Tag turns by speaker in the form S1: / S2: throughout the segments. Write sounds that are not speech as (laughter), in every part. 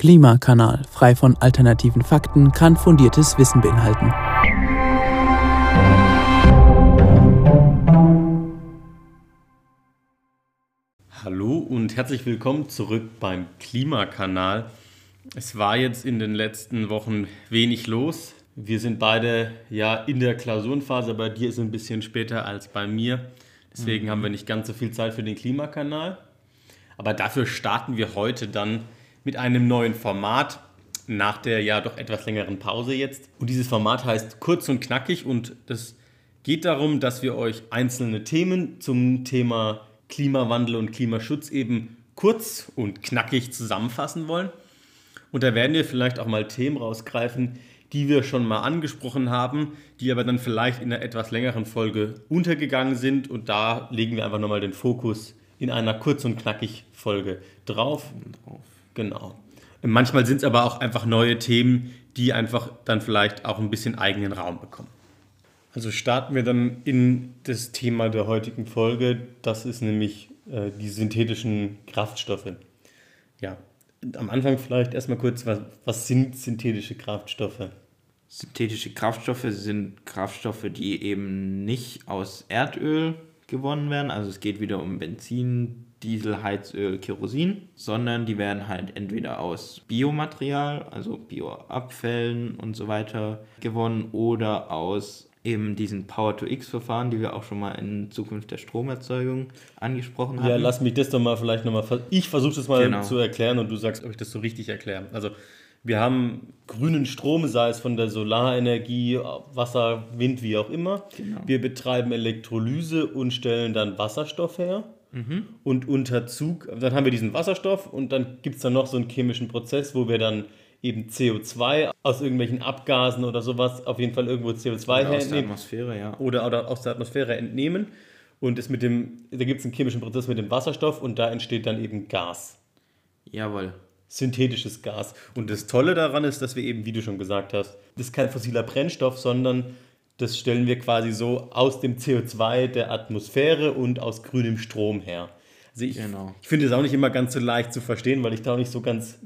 S1: Klimakanal, frei von alternativen Fakten, kann fundiertes Wissen beinhalten.
S2: Hallo und herzlich willkommen zurück beim Klimakanal. Es war jetzt in den letzten Wochen wenig los. Wir sind beide ja in der Klausurenphase, bei dir ist es ein bisschen später als bei mir. Deswegen mhm. haben wir nicht ganz so viel Zeit für den Klimakanal. Aber dafür starten wir heute dann mit einem neuen Format nach der ja doch etwas längeren Pause jetzt. Und dieses Format heißt kurz und knackig und das geht darum, dass wir euch einzelne Themen zum Thema Klimawandel und Klimaschutz eben kurz und knackig zusammenfassen wollen. Und da werden wir vielleicht auch mal Themen rausgreifen, die wir schon mal angesprochen haben, die aber dann vielleicht in einer etwas längeren Folge untergegangen sind. Und da legen wir einfach nochmal den Fokus in einer kurz und knackig Folge drauf. drauf. Genau. Manchmal sind es aber auch einfach neue Themen, die einfach dann vielleicht auch ein bisschen eigenen Raum bekommen. Also starten wir dann in das Thema der heutigen Folge. Das ist nämlich äh, die synthetischen Kraftstoffe. Ja, am Anfang vielleicht erstmal kurz, was, was sind synthetische Kraftstoffe?
S3: Synthetische Kraftstoffe sind Kraftstoffe, die eben nicht aus Erdöl gewonnen werden. Also es geht wieder um Benzin, Diesel, Heizöl, Kerosin, sondern die werden halt entweder aus Biomaterial, also Bioabfällen und so weiter gewonnen oder aus eben diesen Power-to-X-Verfahren, die wir auch schon mal in Zukunft der Stromerzeugung angesprochen haben.
S2: Ja, lass mich das doch mal vielleicht nochmal. Ich versuche das mal genau. zu erklären und du sagst, ob ich das so richtig erkläre. Also, wir haben grünen Strom, sei es von der Solarenergie, Wasser, Wind, wie auch immer. Genau. Wir betreiben Elektrolyse und stellen dann Wasserstoff her. Mhm. Und unter Zug, dann haben wir diesen Wasserstoff und dann gibt es dann noch so einen chemischen Prozess, wo wir dann eben CO2 aus irgendwelchen Abgasen oder sowas, auf jeden Fall irgendwo CO2 oder
S3: aus der Atmosphäre, ja.
S2: Oder, oder aus der Atmosphäre entnehmen. Und es mit dem, da gibt es einen chemischen Prozess mit dem Wasserstoff und da entsteht dann eben Gas.
S3: Jawohl.
S2: Synthetisches Gas. Und das Tolle daran ist, dass wir eben, wie du schon gesagt hast, das ist kein fossiler Brennstoff, sondern das stellen wir quasi so aus dem CO2 der Atmosphäre und aus grünem Strom her. Also ich, genau. ich finde es auch nicht immer ganz so leicht zu verstehen, weil ich da auch nicht so ganz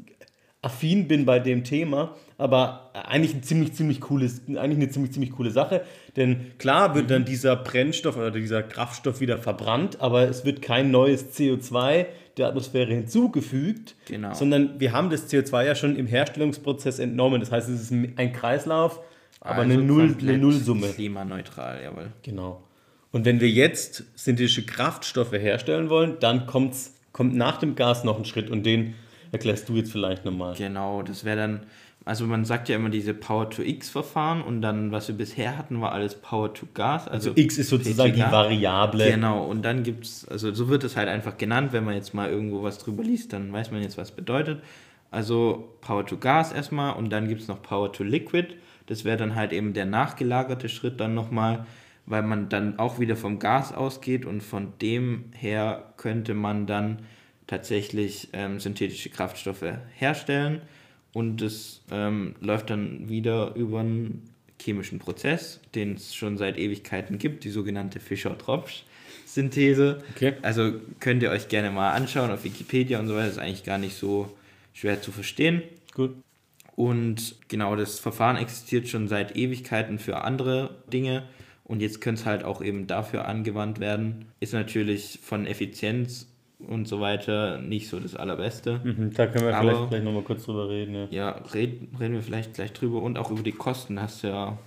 S2: affin bin bei dem Thema, aber eigentlich ein ziemlich, ziemlich cooles, eigentlich eine ziemlich, ziemlich coole Sache. Denn klar wird dann dieser Brennstoff oder dieser Kraftstoff wieder verbrannt, aber es wird kein neues CO2 der Atmosphäre hinzugefügt, genau. sondern wir haben das CO2 ja schon im Herstellungsprozess entnommen. Das heißt, es ist ein Kreislauf, aber also eine, Null, eine Nullsumme.
S3: Klimaneutral, jawohl.
S2: Genau. Und wenn wir jetzt synthetische Kraftstoffe herstellen wollen, dann kommt's, kommt nach dem Gas noch ein Schritt und den erklärst du jetzt vielleicht nochmal.
S3: Genau, das wäre dann, also man sagt ja immer diese Power-to-X-Verfahren und dann, was wir bisher hatten, war alles Power-to-Gas.
S2: Also, also, X ist sozusagen die Variable.
S3: Genau, und dann gibt es, also so wird es halt einfach genannt, wenn man jetzt mal irgendwo was drüber liest, dann weiß man jetzt, was bedeutet. Also Power-to-Gas erstmal und dann gibt es noch Power-to-Liquid. Das wäre dann halt eben der nachgelagerte Schritt dann nochmal, weil man dann auch wieder vom Gas ausgeht und von dem her könnte man dann tatsächlich ähm, synthetische Kraftstoffe herstellen und es ähm, läuft dann wieder über einen chemischen Prozess, den es schon seit Ewigkeiten gibt, die sogenannte Fischer-Tropsch-Synthese. Okay. Also könnt ihr euch gerne mal anschauen auf Wikipedia und so weiter, das ist eigentlich gar nicht so schwer zu verstehen.
S2: Gut.
S3: Und genau, das Verfahren existiert schon seit Ewigkeiten für andere Dinge und jetzt könnte es halt auch eben dafür angewandt werden. Ist natürlich von Effizienz und so weiter nicht so das Allerbeste.
S2: Mhm, da können wir Aber, vielleicht gleich nochmal kurz drüber reden. Ja,
S3: ja reden, reden wir vielleicht gleich drüber und auch über die Kosten hast du ja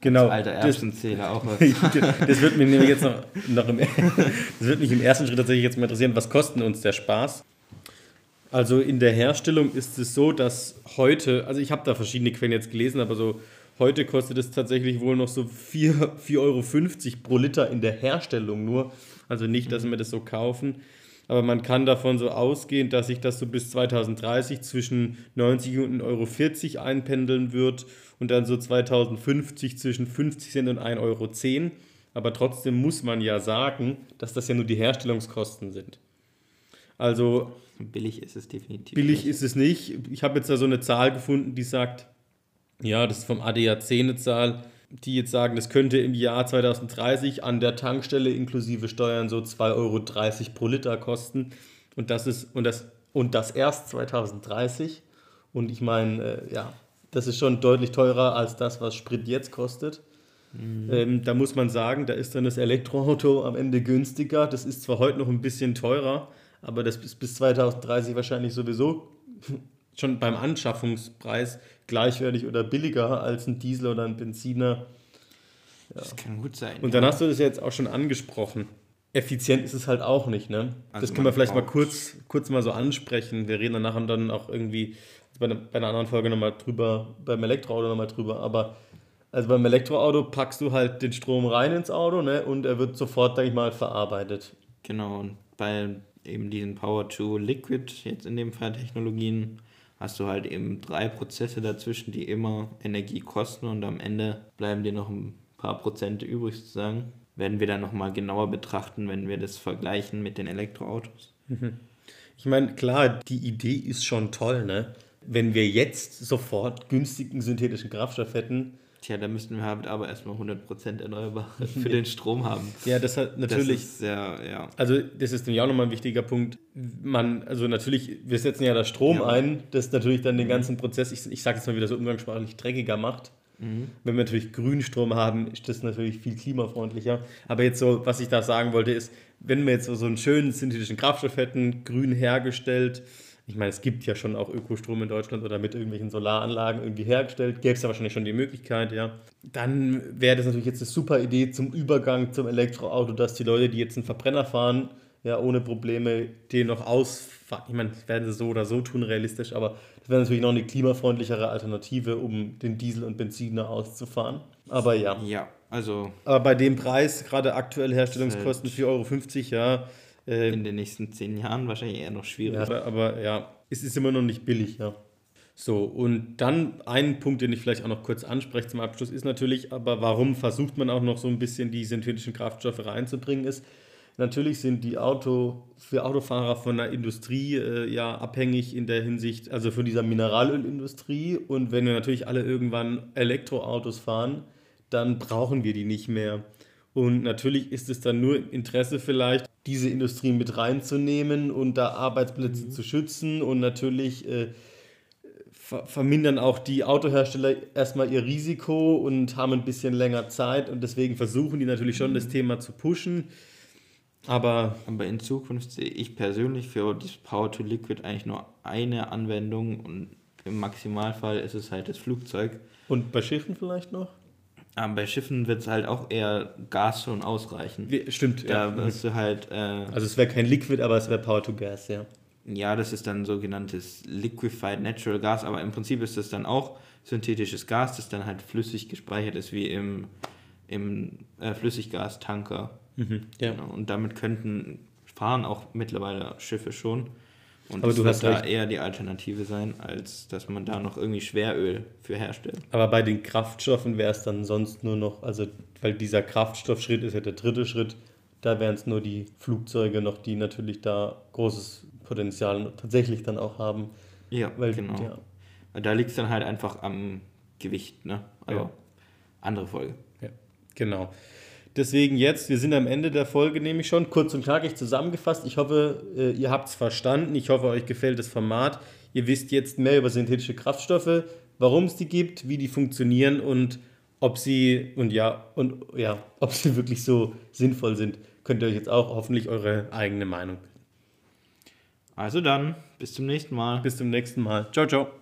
S2: genau,
S3: alter Erbsenzähler auch (laughs) was.
S2: das wird mich jetzt noch, noch im, (laughs) das wird mich im ersten Schritt tatsächlich jetzt mal interessieren, was kostet uns der Spaß? Also in der Herstellung ist es so, dass heute, also ich habe da verschiedene Quellen jetzt gelesen, aber so heute kostet es tatsächlich wohl noch so 4,50 Euro pro Liter in der Herstellung nur. Also nicht, dass wir das so kaufen aber man kann davon so ausgehen, dass sich das so bis 2030 zwischen 90 und 1,40 Euro einpendeln wird und dann so 2050 zwischen 50 Cent und 1,10 Euro. Aber trotzdem muss man ja sagen, dass das ja nur die Herstellungskosten sind. Also
S3: billig ist es definitiv.
S2: Billig ist es nicht. Ich habe jetzt da so eine Zahl gefunden, die sagt, ja, das ist vom ADAC eine Zahl, die jetzt sagen, das könnte im Jahr 2030 an der Tankstelle inklusive Steuern so 2,30 Euro pro Liter kosten. Und das ist, und das, und das erst 2030. Und ich meine, äh, ja, das ist schon deutlich teurer als das, was Sprit jetzt kostet. Mhm. Ähm, da muss man sagen, da ist dann das Elektroauto am Ende günstiger. Das ist zwar heute noch ein bisschen teurer, aber das ist bis 2030 wahrscheinlich sowieso schon beim Anschaffungspreis gleichwertig oder billiger als ein Diesel oder ein Benziner.
S3: Ja. Das kann gut sein.
S2: Und dann hast du das jetzt auch schon angesprochen. Effizient ist es halt auch nicht, ne? Also das können wir vielleicht mal kurz, kurz mal so ansprechen. Wir reden dann nachher dann auch irgendwie bei, einer, bei einer anderen Folge nochmal drüber, beim Elektroauto nochmal drüber, aber also beim Elektroauto packst du halt den Strom rein ins Auto, ne? Und er wird sofort, denke ich mal, verarbeitet.
S3: Genau, und bei eben diesen Power-to-Liquid, jetzt in dem Fall Technologien, hast du halt eben drei Prozesse dazwischen, die immer Energie kosten und am Ende bleiben dir noch ein paar Prozent übrig sozusagen. Werden wir dann nochmal genauer betrachten, wenn wir das vergleichen mit den Elektroautos. Mhm.
S2: Ich meine, klar, die Idee ist schon toll, ne? Wenn wir jetzt sofort günstigen synthetischen Kraftstoff hätten,
S3: Tja, da müssten wir halt aber erstmal 100% erneuerbare (laughs) für den Strom haben.
S2: Ja, das hat natürlich. Das
S3: sehr, ja.
S2: Also, das ist nämlich auch nochmal ein wichtiger Punkt. Man, also natürlich, wir setzen ja da Strom ja. ein, das natürlich dann den mhm. ganzen Prozess, ich, ich sage jetzt mal wieder so umgangssprachlich, dreckiger macht. Mhm. Wenn wir natürlich Grünstrom haben, ist das natürlich viel klimafreundlicher. Aber jetzt so, was ich da sagen wollte, ist, wenn wir jetzt so einen schönen synthetischen Kraftstoff hätten, grün hergestellt, ich meine, es gibt ja schon auch Ökostrom in Deutschland oder mit irgendwelchen Solaranlagen irgendwie hergestellt, gäbe es ja wahrscheinlich schon die Möglichkeit, ja. Dann wäre das natürlich jetzt eine super Idee zum Übergang zum Elektroauto, dass die Leute, die jetzt einen Verbrenner fahren, ja, ohne Probleme den noch ausfahren. Ich meine, das werden sie so oder so tun, realistisch, aber das wäre natürlich noch eine klimafreundlichere Alternative, um den Diesel und Benziner auszufahren. Aber ja.
S3: Ja, also.
S2: Aber bei dem Preis, gerade aktuell Herstellungskosten 4,50 Euro, ja,
S3: ähm, in den nächsten zehn Jahren wahrscheinlich eher noch schwierig.
S2: Ja, aber ja, es ist immer noch nicht billig, ja. So, und dann ein Punkt, den ich vielleicht auch noch kurz anspreche zum Abschluss, ist natürlich, aber warum versucht man auch noch so ein bisschen die synthetischen Kraftstoffe reinzubringen, ist, natürlich sind die Auto, für Autofahrer von der Industrie äh, ja abhängig in der Hinsicht, also von dieser Mineralölindustrie. Und wenn wir natürlich alle irgendwann Elektroautos fahren, dann brauchen wir die nicht mehr. Und natürlich ist es dann nur Interesse vielleicht, diese Industrie mit reinzunehmen und da Arbeitsplätze mhm. zu schützen und natürlich äh, ver vermindern auch die Autohersteller erstmal ihr Risiko und haben ein bisschen länger Zeit und deswegen versuchen die natürlich schon mhm. das Thema zu pushen. Aber,
S3: Aber in Zukunft sehe ich persönlich für das Power to Liquid eigentlich nur eine Anwendung und im Maximalfall ist es halt das Flugzeug.
S2: Und bei Schiffen vielleicht noch?
S3: Aber bei Schiffen wird es halt auch eher Gas schon ausreichen.
S2: Stimmt,
S3: da ja. wirst du halt. Äh,
S2: also es wäre kein Liquid, aber es wäre Power to Gas, ja.
S3: Ja, das ist dann sogenanntes Liquefied Natural Gas, aber im Prinzip ist das dann auch synthetisches Gas, das dann halt flüssig gespeichert ist, wie im, im äh, Flüssiggastanker. Mhm, ja. Genau. Und damit könnten fahren auch mittlerweile Schiffe schon. Und aber das wird da eher die Alternative sein, als dass man da noch irgendwie Schweröl für herstellt.
S2: Aber bei den Kraftstoffen wäre es dann sonst nur noch, also weil dieser Kraftstoffschritt ist ja der dritte Schritt, da wären es nur die Flugzeuge noch, die natürlich da großes Potenzial tatsächlich dann auch haben.
S3: Ja, weil, genau. Ja. Da liegt es dann halt einfach am Gewicht, ne? Also ja. andere Folge.
S2: Ja, genau. Deswegen jetzt, wir sind am Ende der Folge nämlich schon, kurz und knackig zusammengefasst. Ich hoffe, äh, ihr habt es verstanden. Ich hoffe, euch gefällt das Format. Ihr wisst jetzt mehr über synthetische Kraftstoffe, warum es die gibt, wie die funktionieren und ob sie und ja und ja, (laughs) ob sie wirklich so sinnvoll sind. Könnt ihr euch jetzt auch hoffentlich eure eigene Meinung bilden.
S3: Also dann, bis zum nächsten Mal.
S2: Bis zum nächsten Mal. Ciao, ciao.